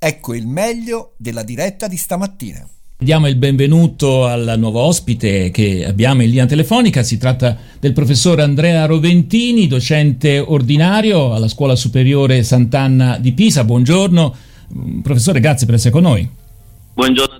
Ecco il meglio della diretta di stamattina. Diamo il benvenuto al nuovo ospite che abbiamo in linea telefonica, si tratta del professor Andrea Roventini, docente ordinario alla Scuola Superiore Sant'Anna di Pisa. Buongiorno, professore, grazie per essere con noi. Buongiorno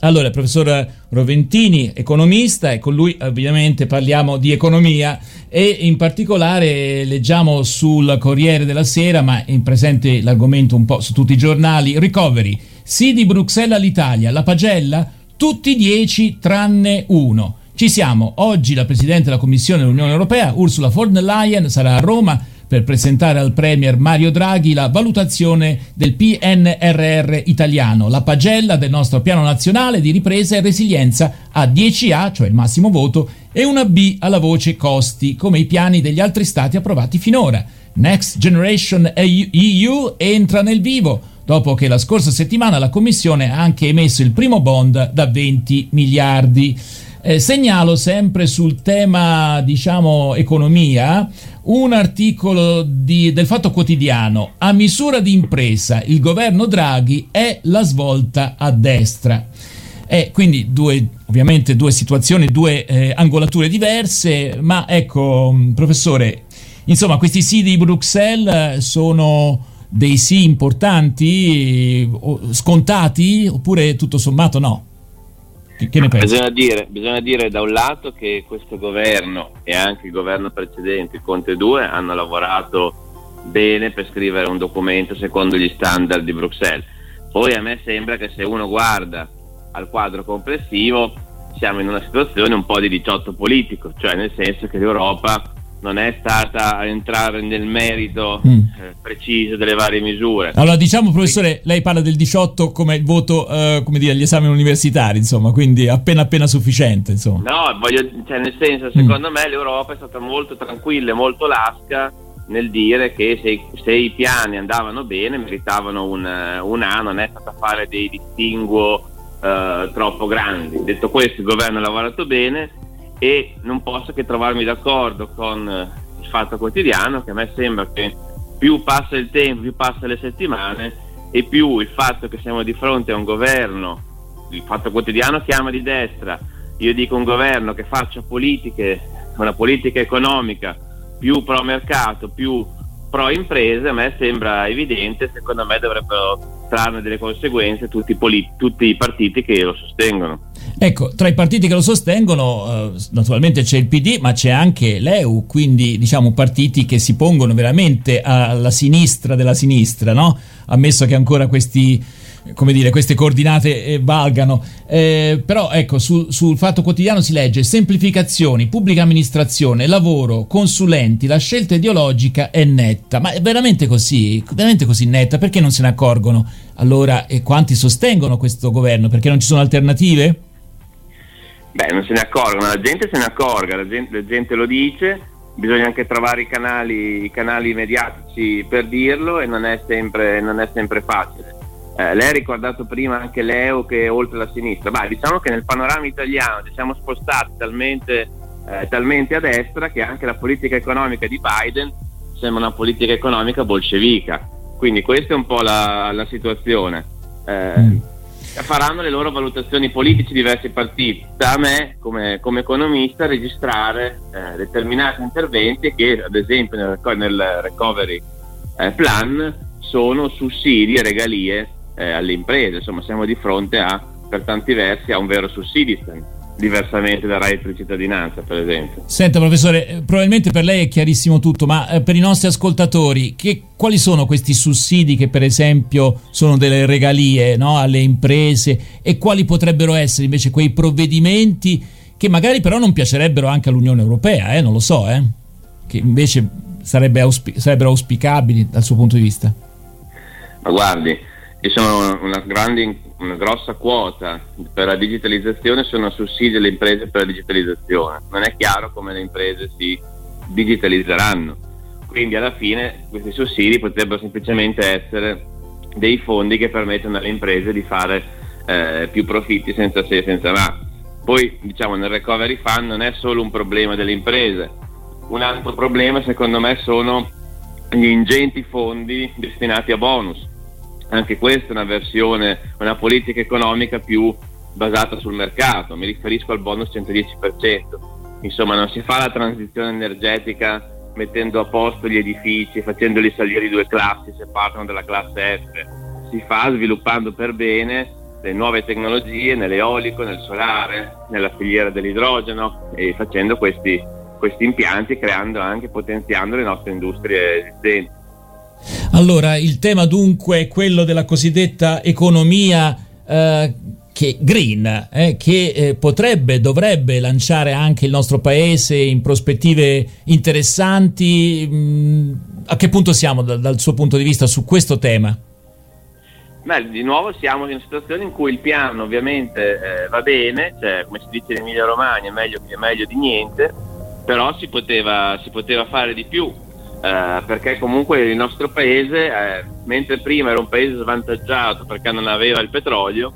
Allora, il professor Roventini, economista, e con lui ovviamente parliamo di economia e in particolare leggiamo sul Corriere della Sera, ma in presente l'argomento un po' su tutti i giornali, recovery, sì di Bruxelles all'Italia, la pagella, tutti 10 tranne uno. Ci siamo, oggi la Presidente della Commissione dell'Unione Europea, Ursula von der Leyen, sarà a Roma per presentare al Premier Mario Draghi la valutazione del PNRR italiano, la pagella del nostro piano nazionale di ripresa e resilienza a 10A, cioè il massimo voto, e una B alla voce costi, come i piani degli altri stati approvati finora. Next Generation EU entra nel vivo, dopo che la scorsa settimana la Commissione ha anche emesso il primo bond da 20 miliardi. Eh, segnalo sempre sul tema, diciamo, economia, un articolo di, del Fatto Quotidiano. A misura di impresa, il governo Draghi è la svolta a destra. Eh, quindi due, ovviamente due situazioni, due eh, angolature diverse, ma ecco, professore, insomma, questi sì di Bruxelles sono dei sì importanti, scontati, oppure tutto sommato no? Che ne pensi? Bisogna dire, bisogna dire da un lato che questo governo e anche il governo precedente, Conte 2, hanno lavorato bene per scrivere un documento secondo gli standard di Bruxelles. Poi a me sembra che se uno guarda al quadro complessivo siamo in una situazione un po' di 18 politico, cioè nel senso che l'Europa non è stata a entrare nel merito mm. eh, preciso delle varie misure. Allora diciamo professore, lei parla del 18 come il voto, eh, come dire, agli esami universitari, insomma, quindi appena appena sufficiente, insomma. No, voglio, cioè nel senso, secondo mm. me l'Europa è stata molto tranquilla e molto lasca nel dire che se, se, i piani andavano bene meritavano un, un A, non è stata fare dei distinguo eh, troppo grandi. Detto questo, il governo ha lavorato bene e non posso che trovarmi d'accordo con eh, il fatto quotidiano che a me sembra che più passa il tempo, più passa le settimane e più il fatto che siamo di fronte a un governo, il fatto quotidiano chiama di destra, io dico un governo che faccia politiche, una politica economica più pro mercato, più pro imprese, a me sembra evidente, secondo me dovrebbero trarne delle conseguenze tutti i, polit- tutti i partiti che lo sostengono. Ecco, tra i partiti che lo sostengono, eh, naturalmente c'è il PD, ma c'è anche l'EU, quindi diciamo partiti che si pongono veramente alla sinistra della sinistra, no? Ammesso che ancora questi, come dire, queste coordinate eh, valgano. Eh, però ecco, su, sul Fatto Quotidiano si legge semplificazioni, pubblica amministrazione, lavoro, consulenti, la scelta ideologica è netta. Ma è veramente così? Veramente così netta? Perché non se ne accorgono? Allora, e quanti sostengono questo governo? Perché non ci sono alternative? Beh, non se ne accorgono, la gente se ne accorga, la gente, la gente lo dice, bisogna anche trovare i canali, i canali, mediatici per dirlo e non è sempre, non è sempre facile. Eh, lei ha ricordato prima anche l'EU che è oltre la sinistra. Beh, diciamo che nel panorama italiano ci siamo spostati talmente, eh, talmente a destra che anche la politica economica di Biden sembra una politica economica bolscevica. Quindi questa è un po' la, la situazione. Eh, mm faranno le loro valutazioni politiche diversi partiti. Da me, come, come economista, registrare eh, determinati interventi che, ad esempio, nel, nel recovery eh, plan sono sussidi e regalie eh, alle imprese. Insomma, siamo di fronte a, per tanti versi, a un vero sussidio diversamente da reddito di cittadinanza, per esempio. Senta, professore, eh, probabilmente per lei è chiarissimo tutto, ma eh, per i nostri ascoltatori, che, quali sono questi sussidi che, per esempio, sono delle regalie no, alle imprese e quali potrebbero essere invece quei provvedimenti che magari però non piacerebbero anche all'Unione Europea, eh, non lo so, eh, che invece sarebbe auspi- sarebbero auspicabili dal suo punto di vista? Ma guardi, ci sono una, grande, una grossa quota per la digitalizzazione, sono sussidi alle imprese per la digitalizzazione. Non è chiaro come le imprese si digitalizzeranno. Quindi alla fine questi sussidi potrebbero semplicemente essere dei fondi che permettono alle imprese di fare eh, più profitti senza se e senza ma. Poi diciamo nel recovery fund non è solo un problema delle imprese, un altro problema secondo me sono gli ingenti fondi destinati a bonus anche questa è una versione, una politica economica più basata sul mercato, mi riferisco al bonus 110%. Insomma, non si fa la transizione energetica mettendo a posto gli edifici, facendoli salire due classi se partono dalla classe F, si fa sviluppando per bene le nuove tecnologie nell'eolico, nel solare, nella filiera dell'idrogeno e facendo questi, questi impianti, creando anche, potenziando le nostre industrie esistenti. Allora, il tema dunque è quello della cosiddetta economia eh, che green, eh, che eh, potrebbe, dovrebbe lanciare anche il nostro paese in prospettive interessanti. Mh, mm, a che punto siamo da, dal suo punto di vista su questo tema? Beh, di nuovo siamo in una situazione in cui il piano ovviamente eh, va bene, cioè, come si dice in Emilia Romagna è meglio, è meglio di niente, però si poteva, si poteva fare di più, eh, perché comunque il nostro paese, eh, mentre prima era un paese svantaggiato perché non aveva il petrolio,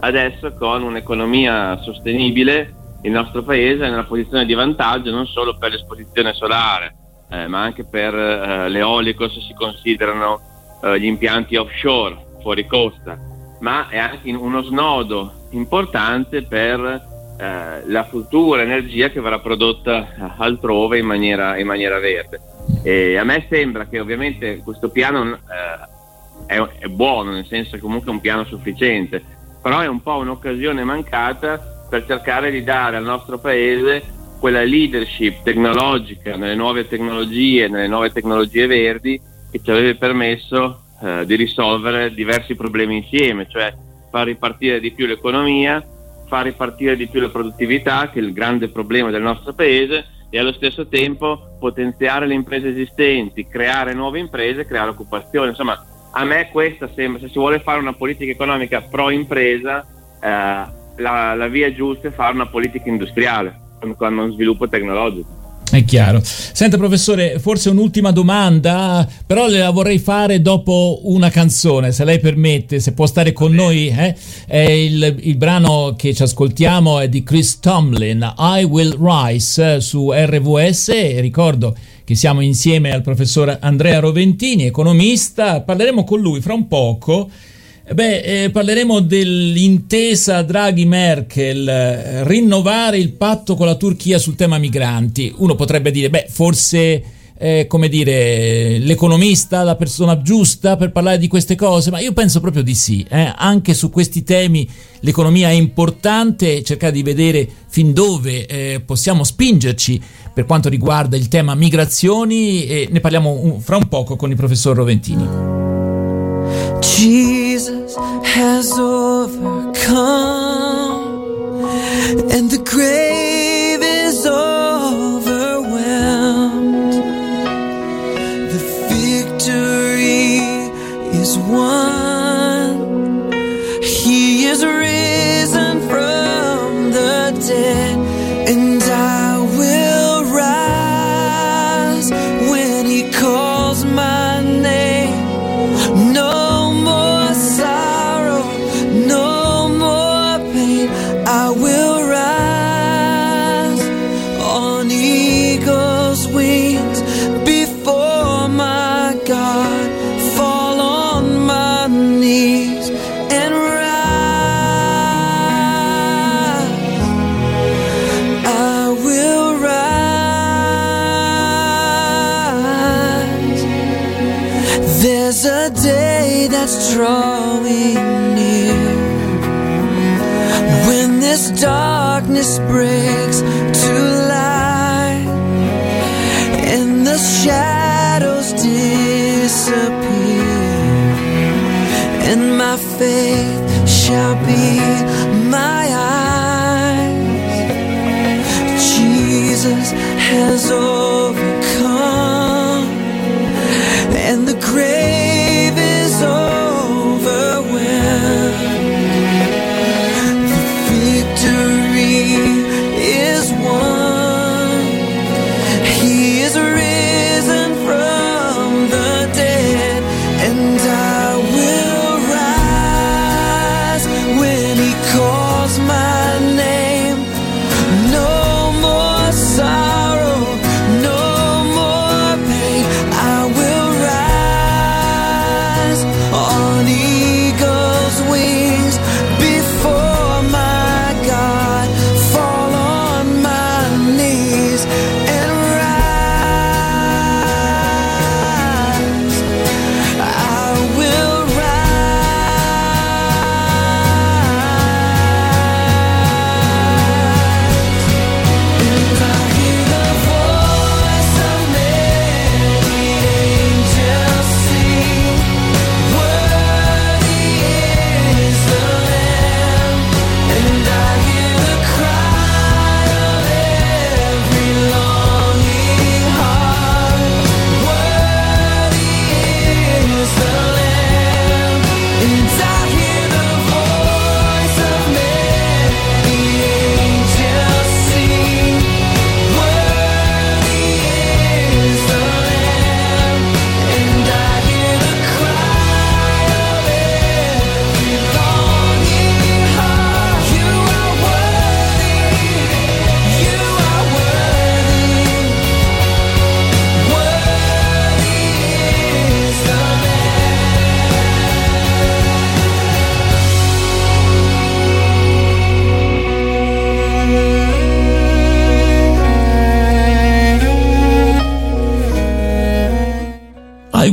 adesso con un'economia sostenibile il nostro paese è in una posizione di vantaggio non solo per l'esposizione solare, eh, ma anche per eh, l'eolico se si considerano eh, gli impianti offshore, fuori costa, ma è anche uno snodo importante per la futura energia che verrà prodotta altrove in maniera, in maniera verde. E a me sembra che ovviamente questo piano eh, è, è buono, nel senso che comunque è un piano sufficiente, però è un po' un'occasione mancata per cercare di dare al nostro paese quella leadership tecnologica nelle nuove tecnologie, nelle nuove tecnologie verdi che ci avrebbe permesso eh, di risolvere diversi problemi insieme, cioè far ripartire di più l'economia, far ripartire di più la produttività, che è il grande problema del nostro paese, e allo stesso tempo potenziare le imprese esistenti, creare nuove imprese, creare occupazione. Insomma, a me questa sembra, se si vuole fare una politica economica pro impresa, eh, la, la, via giusta è fare una politica industriale con uno sviluppo tecnologico. È chiaro. Senta professore, forse un'ultima domanda, però la vorrei fare dopo una canzone, se lei permette, se può stare con noi. Eh? Il, il, brano che ci ascoltiamo è di Chris Tomlin, I Will Rise su RVS. Ricordo che siamo insieme al professor Andrea Roventini, economista. Parleremo con lui fra un poco. Beh, eh, parleremo dell'intesa Draghi-Merkel, eh, rinnovare il patto con la Turchia sul tema migranti. Uno potrebbe dire, beh, forse, eh, come dire, l'economista, la persona giusta per parlare di queste cose, ma io penso proprio di sì. Eh. Anche su questi temi l'economia è importante, cercare di vedere fin dove eh, possiamo spingerci per quanto riguarda il tema migrazioni e ne parliamo un, fra un poco con il professor Roventini. Jesus has overcome. And the grave darkness breaks to light and the shadows disappear, and my faith shall be my eyes. Jesus has overcome,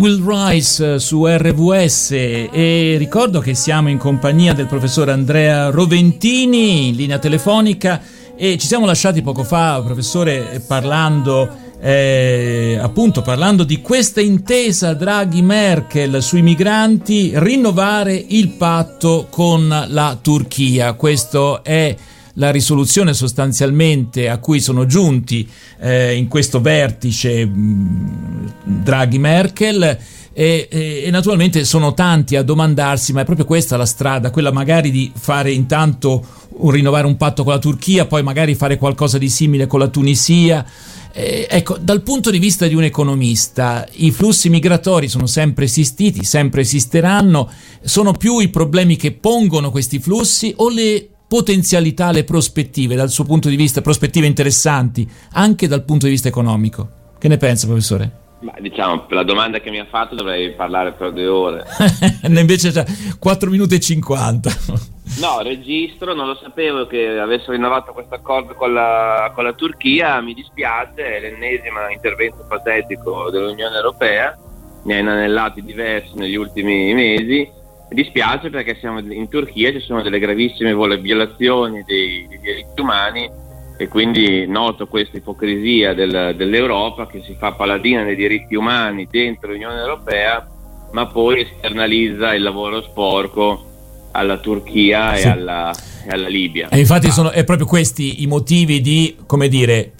Will Rise su RVS e ricordo che siamo in compagnia del professor Andrea Roventini in linea telefonica e ci siamo lasciati poco fa, professore, parlando eh, appunto parlando di questa intesa Draghi-Merkel sui migranti, rinnovare il patto con la Turchia. Questo è la risoluzione sostanzialmente a cui sono giunti eh, in questo vertice mm, Draghi-Merkel. E, e, e, naturalmente sono tanti a domandarsi, ma è proprio questa la strada, quella magari di fare intanto un, rinnovare un patto con la Turchia, poi magari fare qualcosa di simile con la Tunisia. Eh, ecco, dal punto di vista di un economista, i flussi migratori sono sempre esistiti, sempre esisteranno, sono più i problemi che pongono questi flussi o le potenzialità, le prospettive dal suo punto di vista, prospettive interessanti anche dal punto di vista economico. Che ne pensa, professore? Ma diciamo, per la domanda che mi ha fatto dovrei parlare per due ore. Invece c'è 4 minuti e 50. no, registro, non lo sapevo che avessero rinnovato questo accordo con la, con la Turchia, mi dispiace, è l'ennesimo intervento patetico dell'Unione Europea, ne ha inanellati diversi negli ultimi mesi dispiace perché siamo in Turchia, ci sono delle gravissime violazioni dei, dei diritti umani e quindi noto questa ipocrisia del, dell'Europa che si fa paladina dei diritti umani dentro l'Unione Europea ma poi esternalizza il lavoro sporco alla Turchia sì. e, alla, e, alla, Libia. E infatti sono è proprio questi i motivi di, come dire,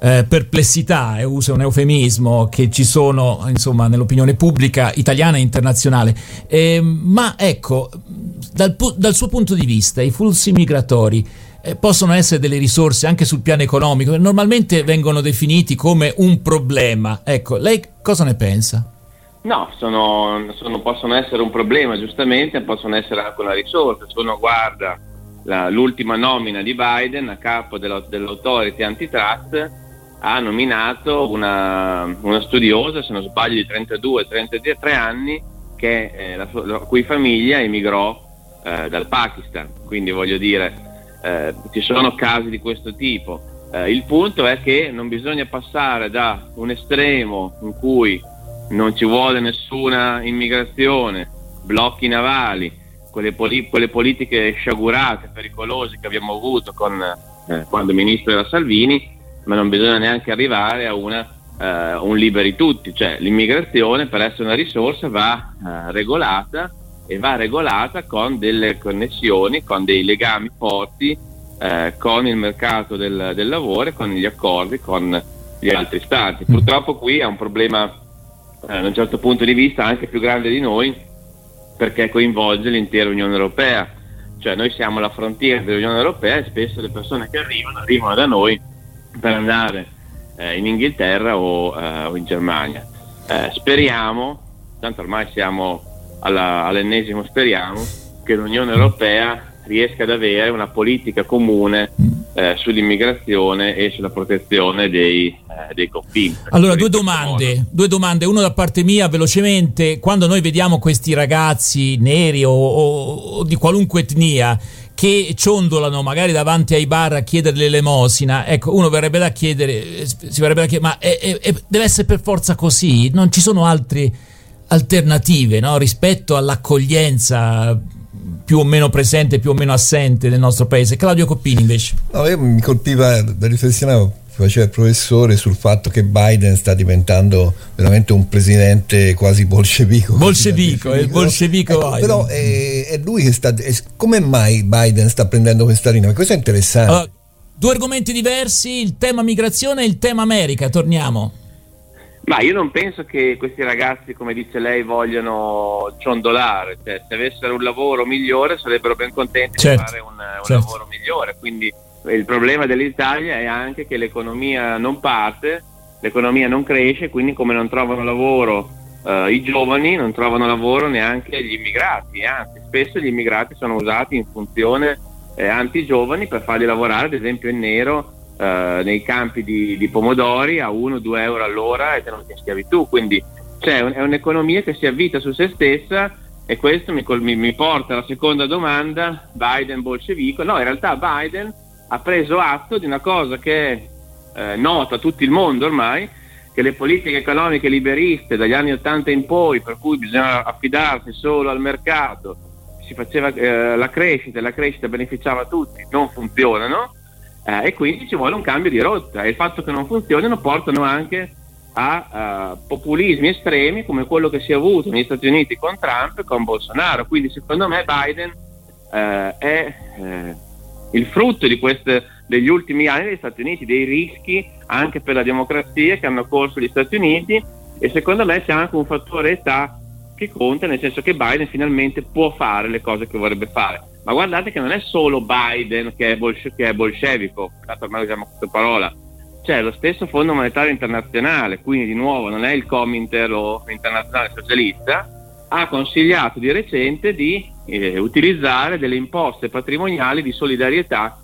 eh, perplessità, e uso un eufemismo, che ci sono insomma, nell'opinione pubblica italiana e internazionale. Eh, ma ecco, dal, dal, suo punto di vista, i flussi migratori eh, possono essere delle risorse anche sul piano economico, normalmente vengono definiti come un problema. Ecco, lei cosa ne pensa? No, sono, sono, possono essere un problema, giustamente, possono essere anche una risorsa. Se uno guarda la, l'ultima nomina di Biden a capo della, dell'autority antitrust, ha nominato una, una studiosa, se non sbaglio di 32-33 anni, che, eh, la, la, cui famiglia emigrò eh, dal Pakistan. Quindi voglio dire, eh, ci sono casi di questo tipo. Eh, il punto è che non bisogna passare da un estremo in cui non ci vuole nessuna immigrazione, blocchi navali, quelle, poli- quelle politiche sciagurate, pericolose che abbiamo avuto con, eh, quando ministro era Salvini, ma non bisogna neanche arrivare a una, uh, un liberi tutti, cioè l'immigrazione per essere una risorsa va uh, regolata e va regolata con delle connessioni, con dei legami forti uh, con il mercato del, del, lavoro e con gli accordi con gli altri stati. Mm. Purtroppo qui è un problema da un certo punto di vista anche più grande di noi perché coinvolge l'intera Unione Europea. Cioè noi siamo la frontiera dell'Unione Europea e spesso le persone che arrivano arrivano da noi per andare eh, in Inghilterra o, eh, o in Germania. Eh, speriamo, tanto ormai siamo alla, all'ennesimo speriamo, che l'Unione Europea riesca ad avere una politica comune eh, sull'immigrazione e sulla protezione dei, eh, dei confini. Allora, due domande, due domande, una da parte mia velocemente, quando noi vediamo questi ragazzi neri o, o, o di qualunque etnia che ciondolano magari davanti ai bar a chiedere l'elemosina, ecco, uno verrebbe da chiedere, si verrebbe da chiedere, ma è, è, è, deve essere per forza così? Non ci sono altre alternative no? rispetto all'accoglienza più o meno presente, più o meno assente nel nostro paese. Claudio Coppini invece. No, io mi colpiva, riflessionavo faceva il professore sul fatto che Biden sta diventando veramente un presidente quasi bolscevico. Bolscevico, è il bolscevico ecco, Però è, è, lui che sta... È, come mai Biden sta prendendo questa linea? Questo è interessante. Uh, due argomenti diversi, il tema migrazione e il tema America, torniamo. Ma io non penso che questi ragazzi, come dice lei, vogliano ciondolare, cioè, se avessero un lavoro migliore sarebbero ben contenti certo, di fare un, un certo. lavoro migliore, quindi il problema dell'Italia è anche che l'economia non parte, l'economia non cresce, quindi come non trovano lavoro eh, i giovani, non trovano lavoro neanche gli immigrati, anzi spesso gli immigrati sono usati in funzione eh, anti-giovani per farli lavorare ad esempio in nero eh, nei campi di, di pomodori a 1-2 euro all'ora e tenuti in schiavitù, quindi un, è un'economia che si avvita su se stessa e questo mi, mi porta alla seconda domanda, Biden bolscevico, no in realtà Biden ha preso atto di una cosa che è eh, nota a tutto il mondo ormai, che le politiche economiche liberiste dagli anni 80 in poi, per cui bisognava affidarsi solo al mercato, si faceva eh, la crescita e la crescita beneficiava tutti, non funzionano eh, e quindi ci vuole un cambio di rotta e il fatto che non funzionino portano anche a uh, populismi estremi come quello che si è avuto negli Stati Uniti con Trump e con Bolsonaro. Quindi secondo me Biden uh, è uh, il frutto queste, degli ultimi anni degli Stati Uniti, dei rischi anche per la democrazia che hanno corso gli Stati Uniti e secondo me c'è anche un fattore età che conta, nel senso che Biden finalmente può fare le cose che vorrebbe fare. Ma guardate che non è solo Biden che è, bolsce- che è bolscevico, ormai usiamo questa parola, c'è lo stesso Fondo Monetario Internazionale, quindi di nuovo non è il Cominter o Socialista, ha consigliato di recente di eh, utilizzare delle imposte patrimoniali di solidarietà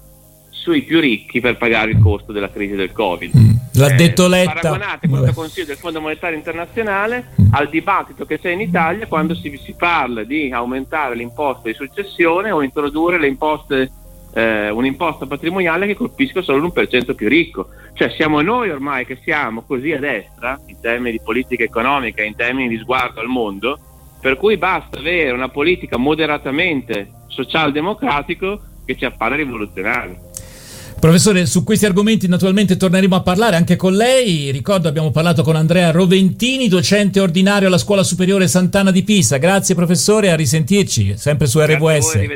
sui più ricchi per pagare il costo della crisi del Covid. Mm. L'ha eh, detto Letta. Paragonate questo consiglio del Fondo Monetario Internazionale mm. al dibattito che c'è in Italia quando si, si parla di aumentare l'imposta di successione o introdurre le imposte eh, un'imposta patrimoniale che colpisca solo l'1% più ricco. Cioè siamo noi ormai che siamo così a destra in termini di politica economica, in termini di sguardo al mondo, per cui basta avere una politica moderatamente socialdemocratico che ci appare rivoluzionaria. Professore, su questi argomenti naturalmente torneremo a parlare anche con lei. Ricordo abbiamo parlato con Andrea Roventini, docente ordinario alla Scuola Superiore Sant'Anna di Pisa. Grazie professore, a risentirci, sempre su RWS.